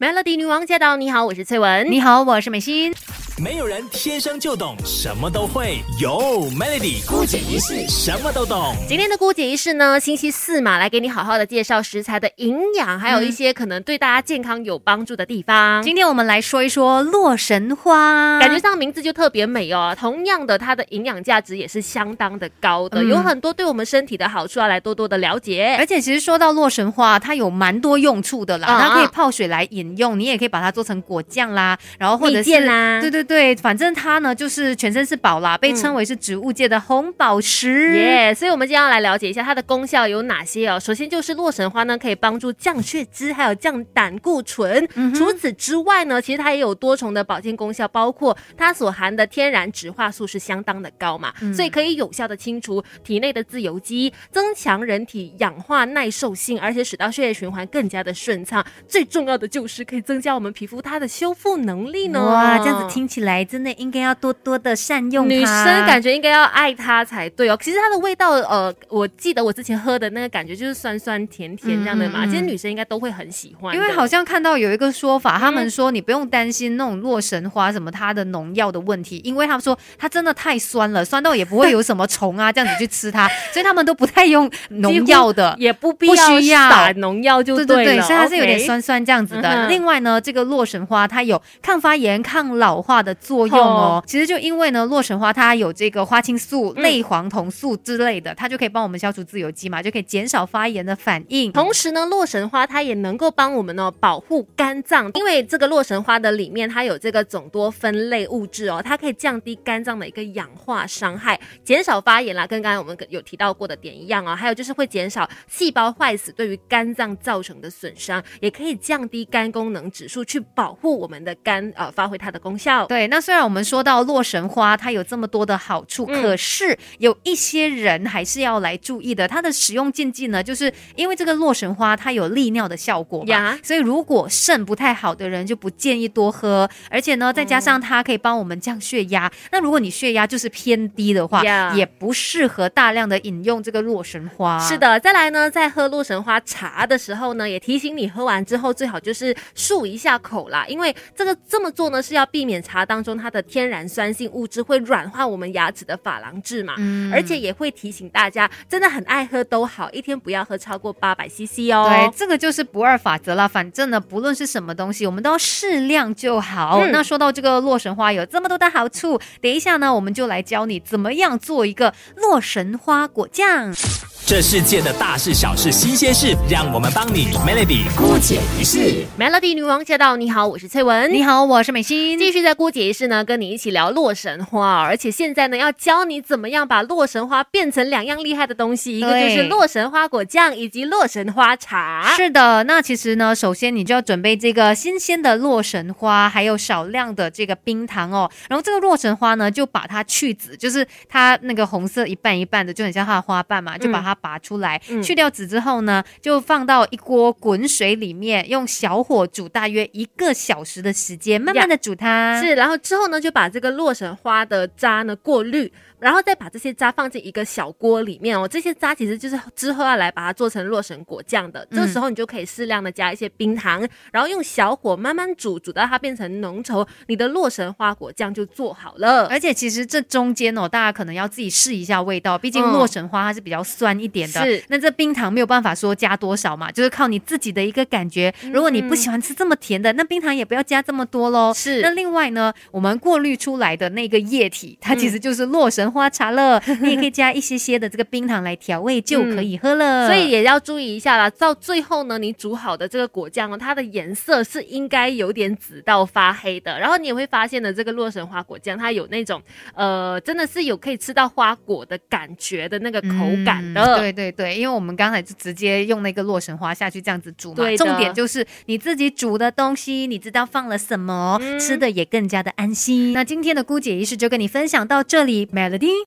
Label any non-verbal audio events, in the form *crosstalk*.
Melody 女王驾到！你好，我是翠文。你好，我是美心。没有人天生就懂什么都会，有 Melody 姑姐仪式什么都懂。今天的姑姐仪式呢，星期四嘛，来给你好好的介绍食材的营养，还有一些可能对大家健康有帮助的地方。今天我们来说一说洛神花，感觉上名字就特别美哦。同样的，它的营养价值也是相当的高的，有很多对我们身体的好处要来多多的了解。而且其实说到洛神花，它有蛮多用处的啦，它可以泡水来饮用，你也可以把它做成果酱啦，然后或者是啦，对对对，反正它。它呢，就是全身是宝啦，被称为是植物界的红宝石耶。所以，我们今天要来了解一下它的功效有哪些哦。首先就是洛神花呢，可以帮助降血脂，还有降胆固醇。除此之外呢，其实它也有多重的保健功效，包括它所含的天然植化素是相当的高嘛，所以可以有效的清除体内的自由基，增强人体氧化耐受性，而且使到血液循环更加的顺畅。最重要的就是可以增加我们皮肤它的修复能力呢。哇，这样子听起来真的应该。要多多的善用女生感觉应该要爱它才对哦。其实它的味道，呃，我记得我之前喝的那个感觉就是酸酸甜甜这样的嘛。其实女生应该都会很喜欢，因为好像看到有一个说法，他们说你不用担心那种洛神花什么它的农药的问题，因为他们说它真的太酸了，酸到也不会有什么虫啊 *laughs* 这样子去吃它，所以他们都不太用农药的，也不必要打农药就对了。所以它是有点酸酸这样子的。另外呢，这个洛神花它有抗发炎、抗老化的作用哦。其实就因为呢，洛神花它有这个花青素、类黄酮素之类的，它就可以帮我们消除自由基嘛，就可以减少发炎的反应。同时呢，洛神花它也能够帮我们呢保护肝脏，因为这个洛神花的里面它有这个总多酚类物质哦，它可以降低肝脏的一个氧化伤害，减少发炎啦。跟刚才我们有提到过的点一样哦，还有就是会减少细胞坏死对于肝脏造成的损伤，也可以降低肝功能指数，去保护我们的肝呃发挥它的功效。对，那虽然我们说到洛神花它有这么多的好处，可是有一些人还是要来注意的。它的使用禁忌呢，就是因为这个洛神花它有利尿的效果嘛，所以如果肾不太好的人就不建议多喝。而且呢，再加上它可以帮我们降血压，那如果你血压就是偏低的话，也不适合大量的饮用这个洛神花。是的，再来呢，在喝洛神花茶的时候呢，也提醒你喝完之后最好就是漱一下口啦，因为这个这么做呢是要避免茶当中它的天然酸。性物质会软化我们牙齿的珐琅质嘛，而且也会提醒大家，真的很爱喝都好，一天不要喝超过八百 CC 哦。对，这个就是不二法则了。反正呢，不论是什么东西，我们都要适量就好。那说到这个洛神花有这么多的好处，等一下呢，我们就来教你怎么样做一个洛神花果酱。这世界的大事小事新鲜事，让我们帮你 Melody 姑姐一事。Melody 女王驾到！你好，我是翠文。你好，我是美心。继续在姑姐一事呢，跟你一起聊洛神花，而且现在呢，要教你怎么样把洛神花变成两样厉害的东西，一个就是洛神花果酱，以及洛神花茶。是的，那其实呢，首先你就要准备这个新鲜的洛神花，还有少量的这个冰糖哦。然后这个洛神花呢，就把它去籽，就是它那个红色一半一半的，就很像它的花瓣嘛，就把它。拔出来，去掉籽之后呢，就放到一锅滚水里面，用小火煮大约一个小时的时间，慢慢的煮它。是，然后之后呢，就把这个洛神花的渣呢过滤。然后再把这些渣放进一个小锅里面哦，这些渣其实就是之后要来把它做成洛神果酱的。这个时候你就可以适量的加一些冰糖，然后用小火慢慢煮，煮到它变成浓稠，你的洛神花果酱就做好了。而且其实这中间哦，大家可能要自己试一下味道，毕竟洛神花它是比较酸一点的。是，那这冰糖没有办法说加多少嘛，就是靠你自己的一个感觉。如果你不喜欢吃这么甜的，那冰糖也不要加这么多喽。是。那另外呢，我们过滤出来的那个液体，它其实就是洛神。花茶了，*laughs* 你也可以加一些些的这个冰糖来调味，就可以喝了。所以也要注意一下啦。到最后呢，你煮好的这个果酱哦，它的颜色是应该有点紫到发黑的。然后你也会发现呢，这个洛神花果酱它有那种呃，真的是有可以吃到花果的感觉的那个口感的。对对对，因为我们刚才就直接用那个洛神花下去这样子煮嘛。重点就是你自己煮的东西，你知道放了什么，吃的也更加的安心。那今天的姑姐仪式就跟你分享到这里，Melody。